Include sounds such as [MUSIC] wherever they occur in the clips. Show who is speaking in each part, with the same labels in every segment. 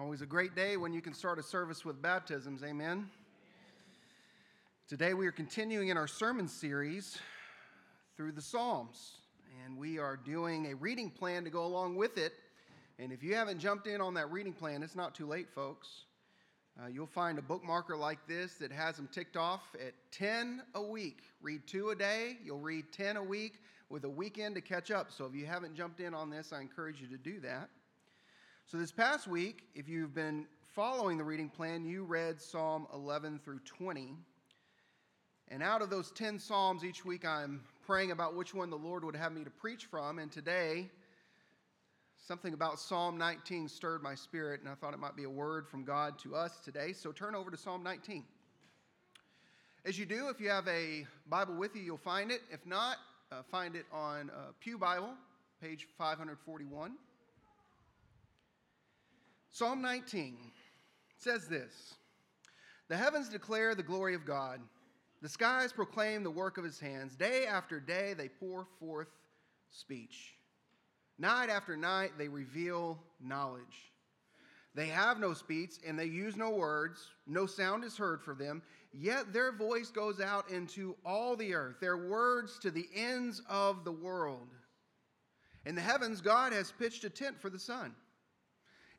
Speaker 1: Always a great day when you can start a service with baptisms. Amen. Today we are continuing in our sermon series through the Psalms, and we are doing a reading plan to go along with it. And if you haven't jumped in on that reading plan, it's not too late, folks. Uh, you'll find a bookmarker like this that has them ticked off at 10 a week. Read two a day, you'll read 10 a week with a weekend to catch up. So if you haven't jumped in on this, I encourage you to do that. So this past week, if you've been following the reading plan, you read Psalm 11 through 20. And out of those 10 Psalms each week, I'm praying about which one the Lord would have me to preach from. And today, something about Psalm 19 stirred my spirit, and I thought it might be a word from God to us today. So turn over to Psalm 19. As you do, if you have a Bible with you, you'll find it. If not, uh, find it on uh, Pew Bible, page 541. Psalm 19 says this The heavens declare the glory of God, the skies proclaim the work of his hands. Day after day they pour forth speech. Night after night they reveal knowledge. They have no speech and they use no words. No sound is heard from them. Yet their voice goes out into all the earth, their words to the ends of the world. In the heavens, God has pitched a tent for the sun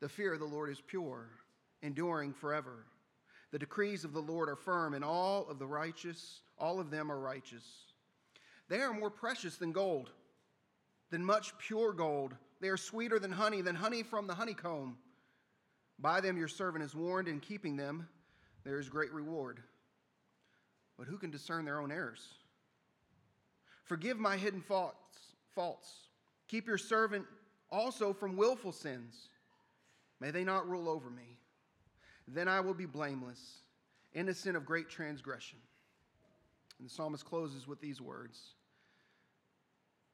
Speaker 1: The fear of the Lord is pure, enduring forever. The decrees of the Lord are firm, and all of the righteous, all of them are righteous. They are more precious than gold, than much pure gold. They are sweeter than honey, than honey from the honeycomb. By them your servant is warned, in keeping them there is great reward. But who can discern their own errors? Forgive my hidden faults, faults. Keep your servant also from willful sins. May they not rule over me. Then I will be blameless, innocent of great transgression. And the psalmist closes with these words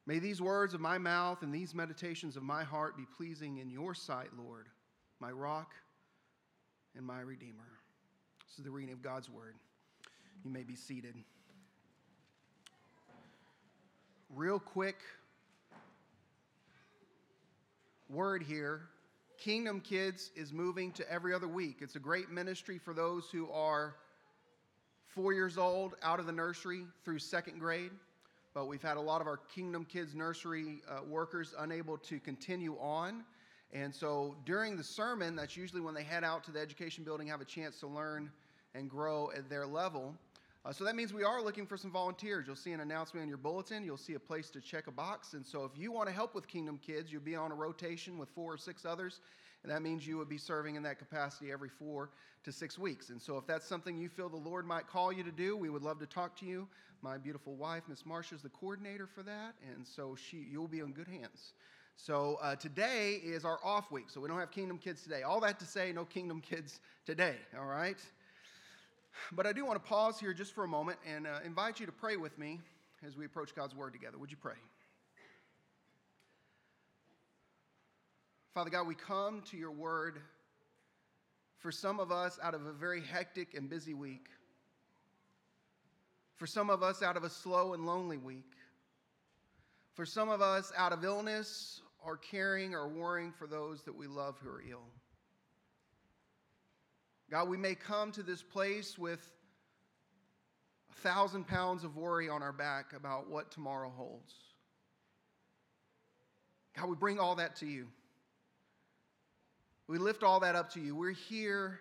Speaker 1: May these words of my mouth and these meditations of my heart be pleasing in your sight, Lord, my rock and my redeemer. This is the reading of God's word. You may be seated. Real quick word here Kingdom Kids is moving to every other week. It's a great ministry for those who are four years old out of the nursery through second grade. But we've had a lot of our Kingdom Kids nursery uh, workers unable to continue on. And so during the sermon, that's usually when they head out to the education building, have a chance to learn and grow at their level. Uh, so that means we are looking for some volunteers. You'll see an announcement in your bulletin. You'll see a place to check a box. And so if you want to help with Kingdom Kids, you'll be on a rotation with four or six others. And that means you would be serving in that capacity every four to six weeks. And so if that's something you feel the Lord might call you to do, we would love to talk to you. My beautiful wife, Miss Marsha, is the coordinator for that. And so she, you'll be in good hands. So uh, today is our off week. So we don't have Kingdom Kids today. All that to say, no Kingdom Kids today. All right? But I do want to pause here just for a moment and uh, invite you to pray with me as we approach God's Word together. Would you pray? Father God, we come to your Word for some of us out of a very hectic and busy week, for some of us out of a slow and lonely week, for some of us out of illness or caring or worrying for those that we love who are ill. God, we may come to this place with a thousand pounds of worry on our back about what tomorrow holds. God, we bring all that to you. We lift all that up to you. We're here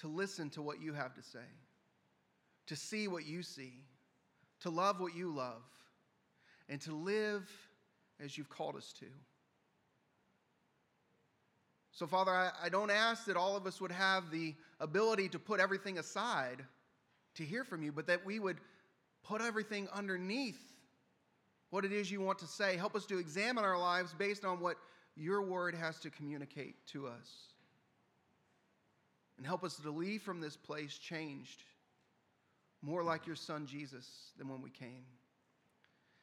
Speaker 1: to listen to what you have to say, to see what you see, to love what you love, and to live as you've called us to. So, Father, I, I, don't ask that all of us would have the ability to put everything aside to hear from you, but that we would put everything underneath what it is you want to say. Help us to examine our lives based on what your word has to communicate to us. And help us to leave from this place changed, more like your son Jesus than when we came.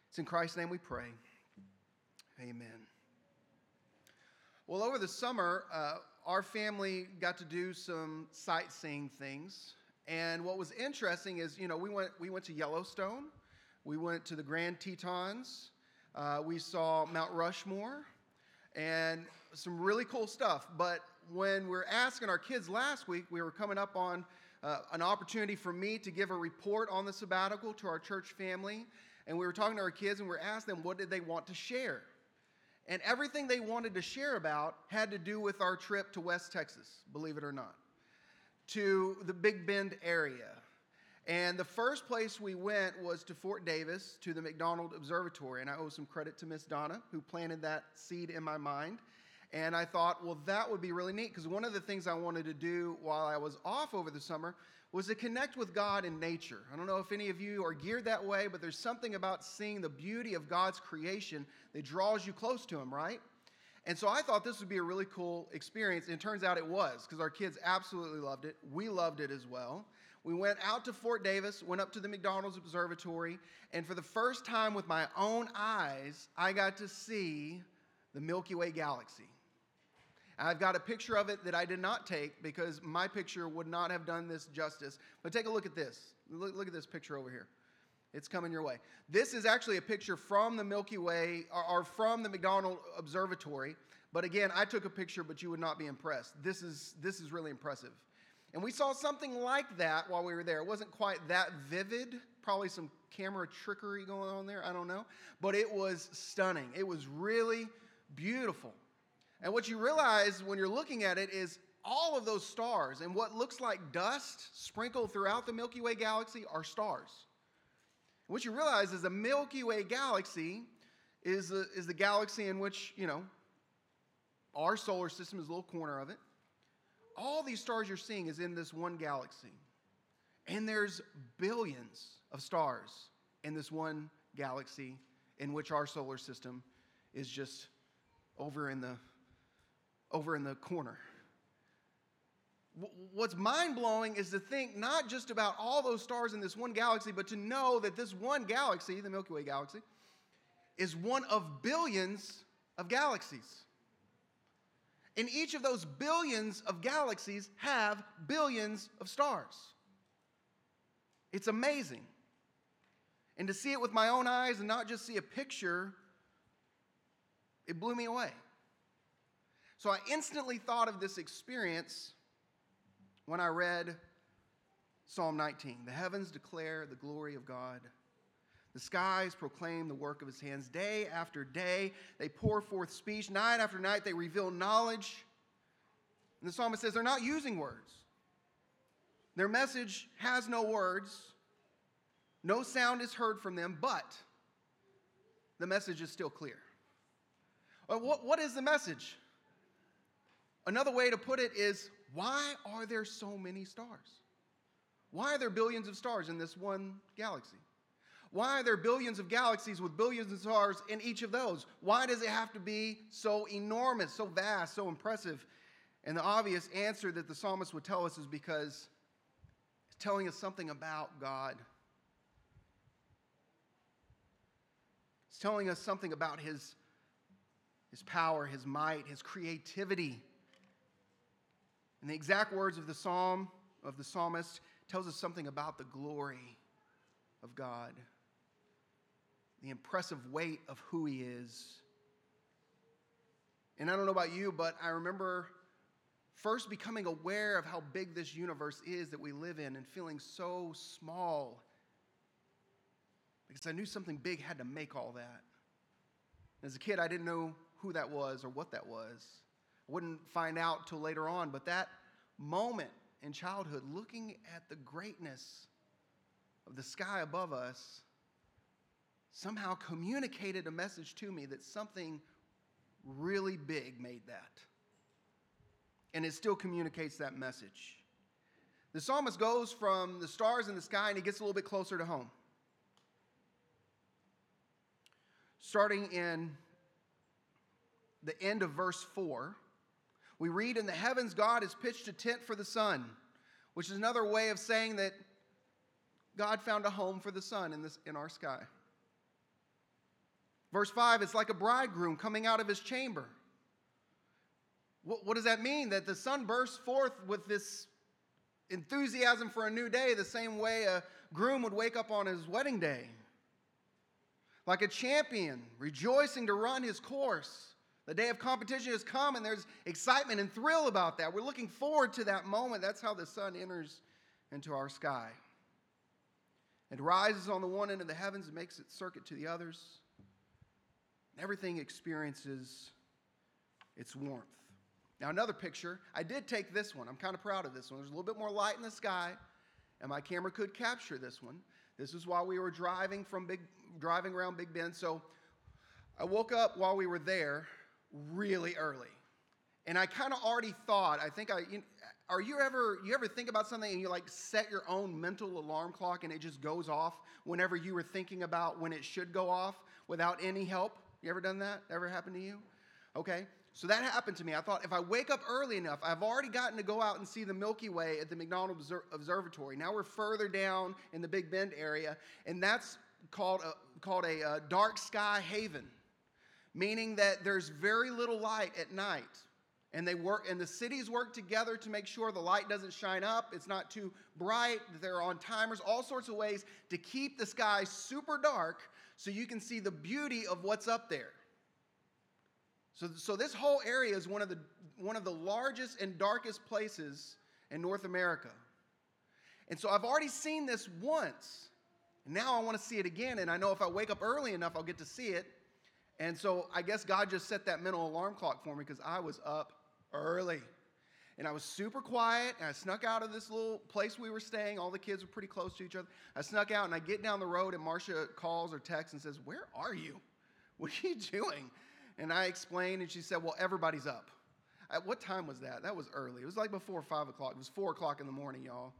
Speaker 1: It's in Christ's name we pray. Amen. Well, over the summer, uh, our family got to do some sightseeing things. And what was interesting is, you know, we went, we went to Yellowstone, we went to the Grand Tetons, uh, we saw Mount Rushmore, and some really cool stuff. But when we were asking our kids last week, we were coming up on uh, an opportunity for me to give a report on the sabbatical to our church family. And we were talking to our kids and we are asking them what did they want to share. And everything they wanted to share about had to do with our trip to West Texas, believe it or not, to the Big Bend area. And the first place we went was to Fort Davis, to the McDonald Observatory. And I owe some credit to Miss Donna, who planted that seed in my mind. And I thought, well, that would be really neat because one of the things I wanted to do while I was off over the summer was to connect with God in nature. I don't know if any of you are geared that way, but there's something about seeing the beauty of God's creation that draws you close to Him, right? And so I thought this would be a really cool experience. And it turns out it was because our kids absolutely loved it. We loved it as well. We went out to Fort Davis, went up to the McDonald's Observatory, and for the first time with my own eyes, I got to see the Milky Way galaxy. I've got a picture of it that I did not take because my picture would not have done this justice. But take a look at this. Look, look at this picture over here. It's coming your way. This is actually a picture from the Milky Way or, or from the McDonald Observatory. But again, I took a picture, but you would not be impressed. This is, this is really impressive. And we saw something like that while we were there. It wasn't quite that vivid, probably some camera trickery going on there, I don't know. But it was stunning. It was really beautiful. And what you realize when you're looking at it is all of those stars and what looks like dust sprinkled throughout the Milky Way galaxy are stars. And what you realize is the Milky Way galaxy is the, is the galaxy in which, you know, our solar system is a little corner of it. All these stars you're seeing is in this one galaxy. And there's billions of stars in this one galaxy in which our solar system is just over in the over in the corner. What's mind blowing is to think not just about all those stars in this one galaxy, but to know that this one galaxy, the Milky Way galaxy, is one of billions of galaxies. And each of those billions of galaxies have billions of stars. It's amazing. And to see it with my own eyes and not just see a picture, it blew me away. So I instantly thought of this experience when I read Psalm 19. The heavens declare the glory of God. The skies proclaim the work of his hands. Day after day, they pour forth speech. Night after night, they reveal knowledge. And the psalmist says they're not using words. Their message has no words, no sound is heard from them, but the message is still clear. Uh, what, what is the message? Another way to put it is why are there so many stars? Why are there billions of stars in this one galaxy? Why are there billions of galaxies with billions of stars in each of those? Why does it have to be so enormous, so vast, so impressive? And the obvious answer that the psalmist would tell us is because it's telling us something about God. It's telling us something about his, his power, his might, his creativity. And the exact words of the psalm of the psalmist tells us something about the glory of God, the impressive weight of who he is. And I don't know about you, but I remember first becoming aware of how big this universe is that we live in and feeling so small because I knew something big had to make all that. As a kid, I didn't know who that was or what that was wouldn't find out till later on, but that moment in childhood, looking at the greatness of the sky above us, somehow communicated a message to me that something really big made that. And it still communicates that message. The psalmist goes from the stars in the sky and he gets a little bit closer to home. Starting in the end of verse 4, we read, In the heavens, God has pitched a tent for the sun, which is another way of saying that God found a home for the sun in, this, in our sky. Verse 5, it's like a bridegroom coming out of his chamber. What, what does that mean? That the sun bursts forth with this enthusiasm for a new day, the same way a groom would wake up on his wedding day. Like a champion, rejoicing to run his course. The day of competition has come, and there's excitement and thrill about that. We're looking forward to that moment. That's how the sun enters into our sky. It rises on the one end of the heavens and makes its circuit to the others. And everything experiences its warmth. Now, another picture, I did take this one. I'm kind of proud of this one. There's a little bit more light in the sky, and my camera could capture this one. This is while we were driving from Big, driving around Big Bend. So I woke up while we were there really early. And I kind of already thought, I think I, you, are you ever, you ever think about something and you like set your own mental alarm clock and it just goes off whenever you were thinking about when it should go off without any help? You ever done that? Ever happened to you? Okay. So that happened to me. I thought if I wake up early enough, I've already gotten to go out and see the Milky Way at the McDonald Observatory. Now we're further down in the Big Bend area, and that's called a, called a uh, dark sky haven, meaning that there's very little light at night. And they work, and the cities work together to make sure the light doesn't shine up. It's not too bright. They're on timers, all sorts of ways to keep the sky super dark so you can see the beauty of what's up there. So, so this whole area is one of, the, one of the largest and darkest places in North America. And so I've already seen this once. Now I want to see it again. And I know if I wake up early enough, I'll get to see it. And so I guess God just set that mental alarm clock for me because I was up early. And I was super quiet. And I snuck out of this little place we were staying. All the kids were pretty close to each other. I snuck out and I get down the road, and Marcia calls or texts and says, Where are you? [LAUGHS] What are you doing? And I explained, and she said, Well, everybody's up. At what time was that? That was early. It was like before five o'clock. It was four o'clock in the morning, y'all.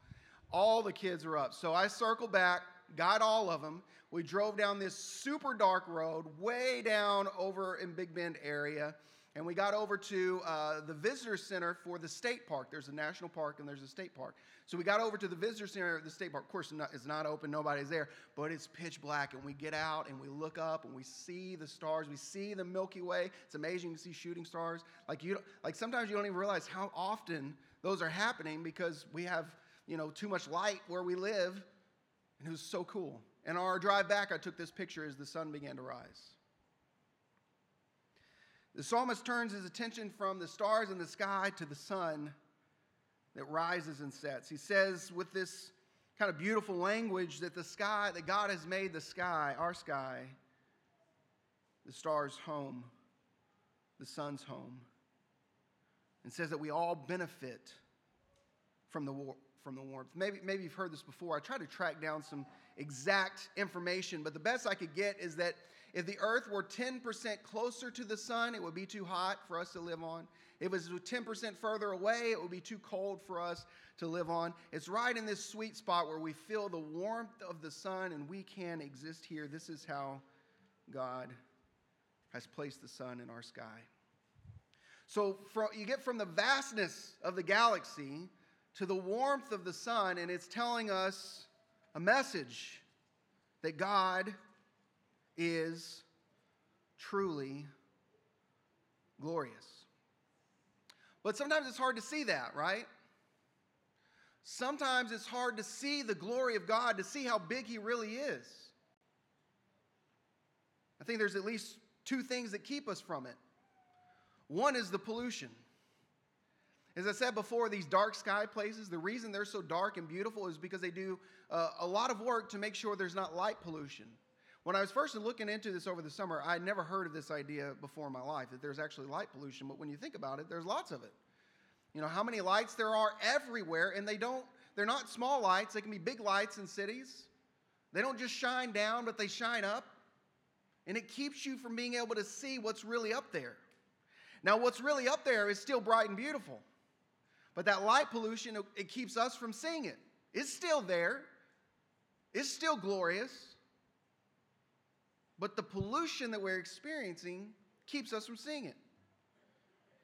Speaker 1: All the kids were up. So I circled back, got all of them. We drove down this super dark road, way down over in Big Bend area and we got over to uh, the visitor center for the state park. There's a national park and there's a state park. So we got over to the visitor center of the state park. Of course, it's not open, nobody's there, but it's pitch black. And we get out and we look up and we see the stars. We see the Milky Way. It's amazing to see shooting stars. Like you, like sometimes you don't even realize how often those are happening because we have you know too much light where we live, and it was so cool. And on our drive back, I took this picture as the sun began to rise. The psalmist turns his attention from the stars in the sky to the sun that rises and sets. He says, with this kind of beautiful language, that the sky, that God has made the sky, our sky, the stars' home, the sun's home, and says that we all benefit from the, war- from the warmth. Maybe, maybe you've heard this before. I tried to track down some exact information, but the best I could get is that if the earth were 10% closer to the sun, it would be too hot for us to live on. If it was 10% further away, it would be too cold for us to live on. It's right in this sweet spot where we feel the warmth of the sun and we can exist here. This is how God has placed the sun in our sky. So you get from the vastness of the galaxy to the warmth of the sun, and it's telling us a message that God is truly glorious. But sometimes it's hard to see that, right? Sometimes it's hard to see the glory of God, to see how big He really is. I think there's at least two things that keep us from it. One is the pollution. As I said before, these dark sky places, the reason they're so dark and beautiful is because they do uh, a lot of work to make sure there's not light pollution. When I was first looking into this over the summer, I had never heard of this idea before in my life that there's actually light pollution. But when you think about it, there's lots of it. You know how many lights there are everywhere, and they don't. They're not small lights. They can be big lights in cities. They don't just shine down, but they shine up, and it keeps you from being able to see what's really up there. Now, what's really up there is still bright and beautiful, but that light pollution it keeps us from seeing it. It's still there. It's still glorious but the pollution that we're experiencing keeps us from seeing it.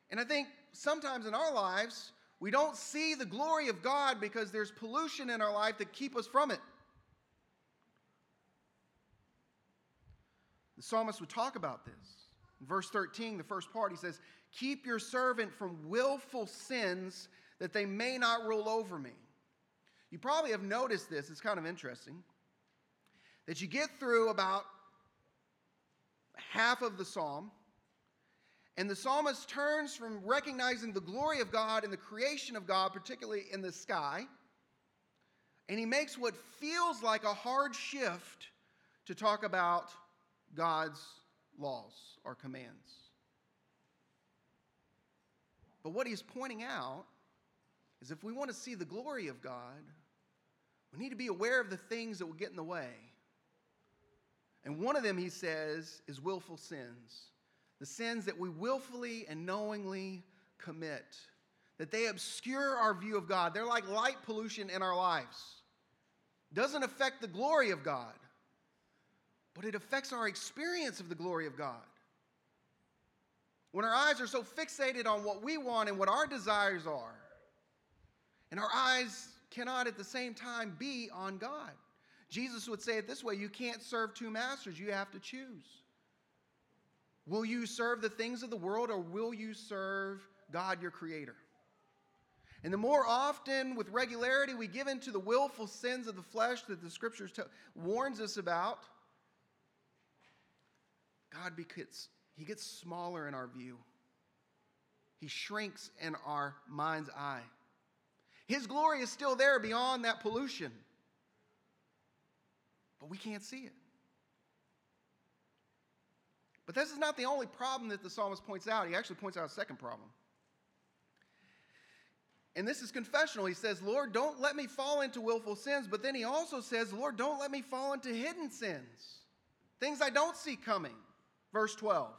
Speaker 1: And I think sometimes in our lives, we don't see the glory of God because there's pollution in our life that keep us from it. The psalmist would talk about this. Verse 13, the first part, he says, Keep your servant from willful sins that they may not rule over me. You probably have noticed this, it's kind of interesting, that you get through about half of the psalm, and the psalmist turns from recognizing the glory of God and the creation of God, particularly in the sky, and he makes what feels like a hard shift to talk about God's laws or commands. But what he's pointing out is if we want to see the glory of God, we need to be aware of the things that will get in the way. And one of them, he says, is willful sins. The sins that we willfully and knowingly commit, that they obscure our view of God. They're like light pollution in our lives. Doesn't affect the glory of God, but it affects our experience of the glory of God. When our eyes are so fixated on what we want and what our desires are, and our eyes cannot at the same time be on God. Jesus would say it this way you can't serve two masters, you have to choose. Will you serve the things of the world or will you serve God, your creator? And the more often, with regularity, we give in to the willful sins of the flesh that the scriptures t- warns us about, God gets, he gets smaller in our view. He shrinks in our mind's eye. His glory is still there beyond that pollution, but we can't see it. But this is not the only problem that the psalmist points out. He actually points out a second problem. And this is confessional. He says, Lord, don't let me fall into willful sins. But then he also says, Lord, don't let me fall into hidden sins, things I don't see coming. Verse 12.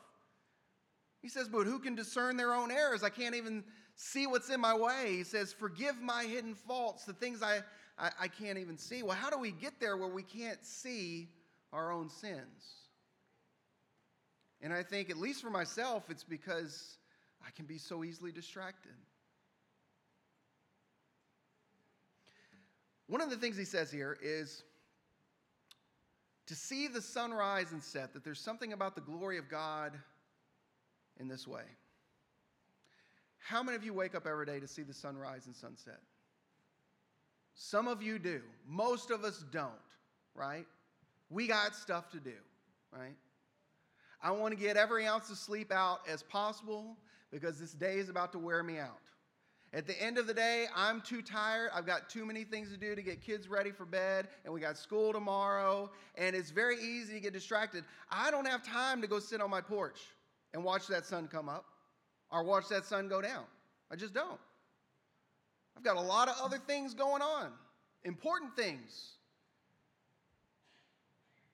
Speaker 1: He says, But who can discern their own errors? I can't even see what's in my way. He says, Forgive my hidden faults, the things I, I, I can't even see. Well, how do we get there where we can't see our own sins? And I think, at least for myself, it's because I can be so easily distracted. One of the things he says here is to see the sunrise and set, that there's something about the glory of God in this way. How many of you wake up every day to see the sunrise and sunset? Some of you do. Most of us don't, right? We got stuff to do, right? I want to get every ounce of sleep out as possible because this day is about to wear me out. At the end of the day, I'm too tired. I've got too many things to do to get kids ready for bed, and we got school tomorrow, and it's very easy to get distracted. I don't have time to go sit on my porch and watch that sun come up or watch that sun go down. I just don't. I've got a lot of other things going on, important things,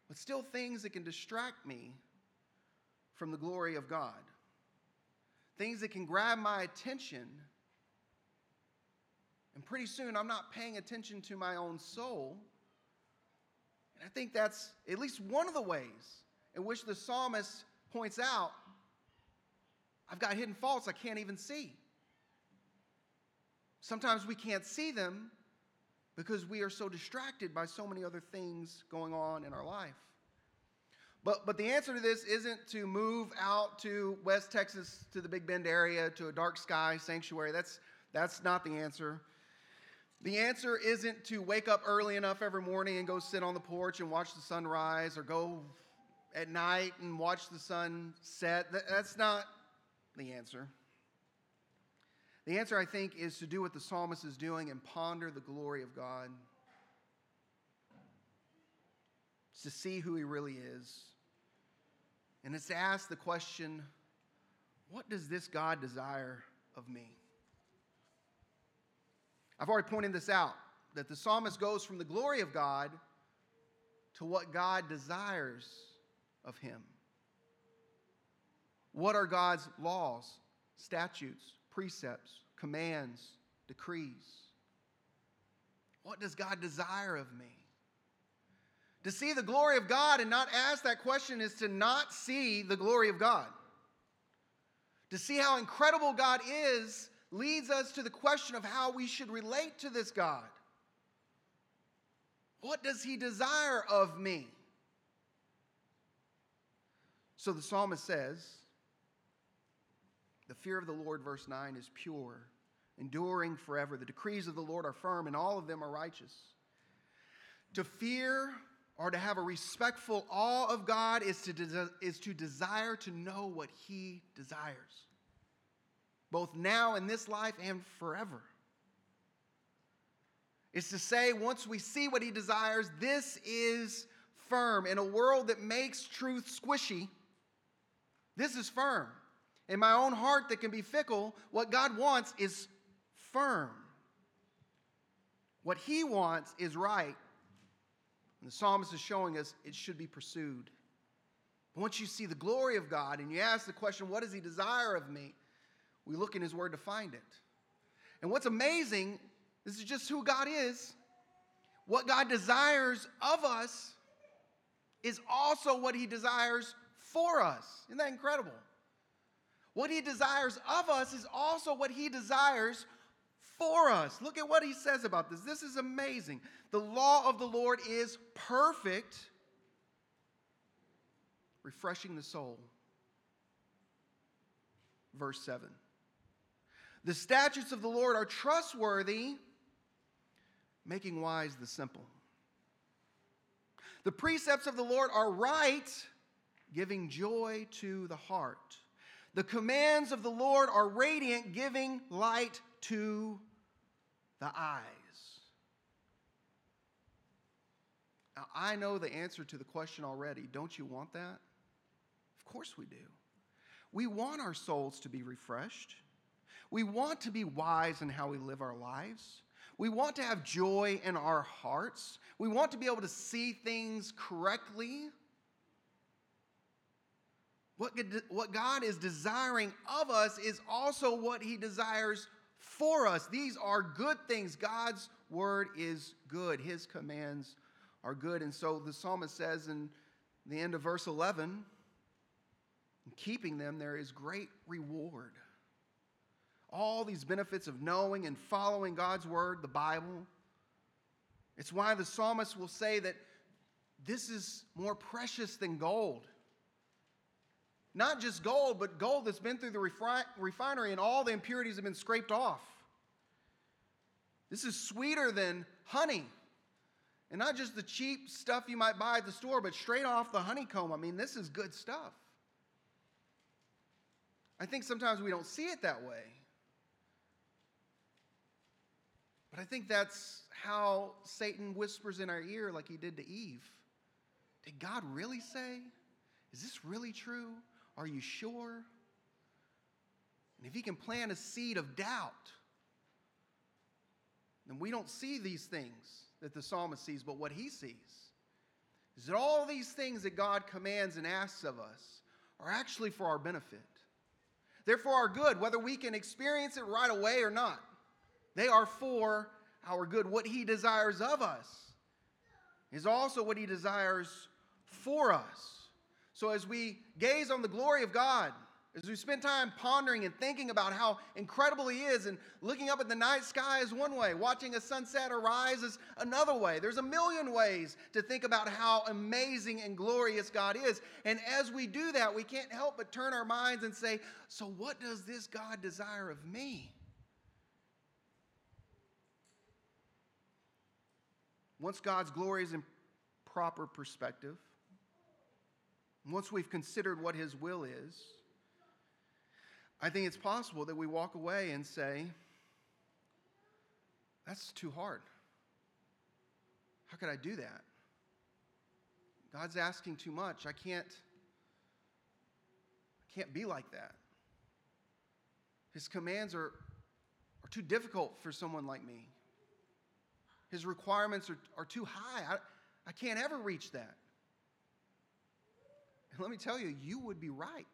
Speaker 1: but still things that can distract me from the glory of God. Things that can grab my attention. And pretty soon I'm not paying attention to my own soul. And I think that's at least one of the ways in which the psalmist points out I've got hidden faults I can't even see. Sometimes we can't see them because we are so distracted by so many other things going on in our life. But, but the answer to this isn't to move out to West Texas to the Big Bend area to a dark sky sanctuary. That's, that's not the answer. The answer isn't to wake up early enough every morning and go sit on the porch and watch the sunrise or go at night and watch the sun set. That's not the answer. The answer, I think, is to do what the psalmist is doing and ponder the glory of God. It's to see who he really is. And it's to ask the question what does this God desire of me? I've already pointed this out that the psalmist goes from the glory of God to what God desires of him. What are God's laws, statutes, precepts, commands, decrees? What does God desire of me? To see the glory of God and not ask that question is to not see the glory of God. to see how incredible God is, leads us to the question of how we should relate to this God. What does he desire of me? So the psalmist says, The fear of the Lord, verse 9, is pure, enduring forever. The decrees of the Lord are firm, and all of them are righteous. To fear or to have a respectful awe of God is to, is to desire to know what He desires, both now in this life and forever. It's to say, once we see what He desires, this is firm. In a world that makes truth squishy, this is firm. In my own heart that can be fickle, what God wants is firm. What He wants is right and the psalmist is showing us it should be pursued. Once you see the glory of God and you ask the question, what does he desire of me? We look in his word to find it. And what's amazing, this is just who God is. What God desires of us is also what he desires for us. Isn't that incredible? What he desires of us is also what he desires for us. Look at what he says about this. This is amazing. The law of the Lord is perfect, refreshing the soul. Verse 7. The statutes of the Lord are trustworthy, making wise the simple. The precepts of the Lord are right, giving joy to the heart. The commands of the Lord are radiant, giving light to the eyes. Now, I know the answer to the question already. Don't you want that? Of course we do. We want our souls to be refreshed. We want to be wise in how we live our lives. We want to have joy in our hearts. We want to be able to see things correctly. What, what God is desiring of us is also what He desires for us. These are good things. God's word is good, His commands are good. And so the psalmist says in the end of verse 11, in keeping them, there is great reward. All these benefits of knowing and following God's word, the Bible. It's why the psalmist will say that this is more precious than gold. Not just gold, but gold that's been through the refi- refinery and all the impurities have been scraped off. This is sweeter than honey. And not just the cheap stuff you might buy at the store, but straight off the honeycomb. I mean, this is good stuff. I think sometimes we don't see it that way. But I think that's how Satan whispers in our ear, like he did to Eve. Did God really say? Is this really true? Are you sure? And if he can plant a seed of doubt, then we don't see these things that the psalmist sees, but what he sees is that all these things that God commands and asks of us are actually for our benefit. They're for our good, whether we can experience it right away or not. They are for our good. What he desires of us is also what he desires for us. So as we gaze on the glory of God, as we spend time pondering and thinking about how incredible He is, and looking up at the night sky is one way, watching a sunset arise is another way. There's a million ways to think about how amazing and glorious God is. And as we do that, we can't help but turn our minds and say, So, what does this God desire of me? Once God's glory is in proper perspective, once we've considered what His will is, I think it's possible that we walk away and say, that's too hard. How could I do that? God's asking too much. I can't I can't be like that. His commands are, are too difficult for someone like me. His requirements are, are too high. I, I can't ever reach that. And let me tell you, you would be right.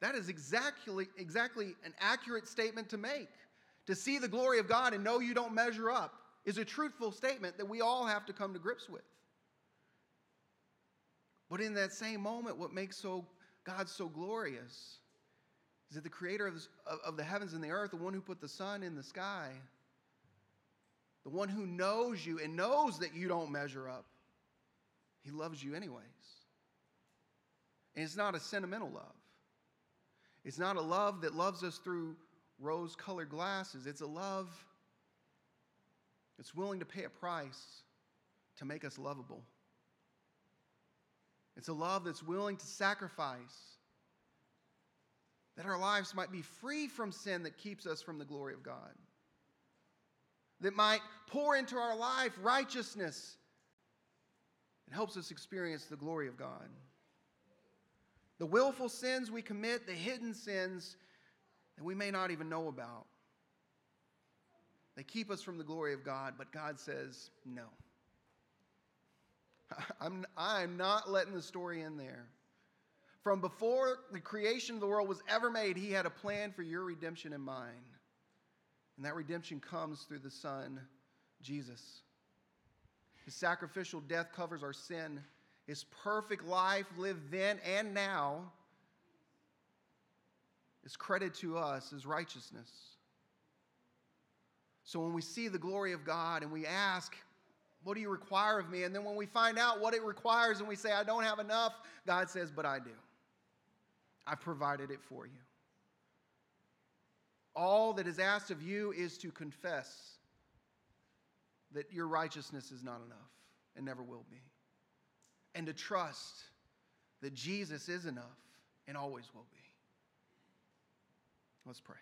Speaker 1: That is exactly, exactly an accurate statement to make. To see the glory of God and know you don't measure up is a truthful statement that we all have to come to grips with. But in that same moment, what makes so God's so glorious is that the creator of, of, of the heavens and the earth, the one who put the sun in the sky, the one who knows you and knows that you don't measure up, he loves you anyways. And it's not a sentimental love. It's not a love that loves us through rose colored glasses. It's a love that's willing to pay a price to make us lovable. It's a love that's willing to sacrifice that our lives might be free from sin that keeps us from the glory of God, that might pour into our life righteousness that helps us experience the glory of God. The willful sins we commit, the hidden sins that we may not even know about. They keep us from the glory of God, but God says, no. [LAUGHS] I'm, I'm not letting the story end there. From before the creation of the world was ever made, He had a plan for your redemption in mind. And that redemption comes through the Son, Jesus. His sacrificial death covers our sin. His perfect life lived then and now is credited to us as righteousness. So when we see the glory of God and we ask, What do you require of me? And then when we find out what it requires and we say, I don't have enough, God says, But I do. I've provided it for you. All that is asked of you is to confess that your righteousness is not enough and never will be, and to trust that Jesus is enough and always will be. Let's pray.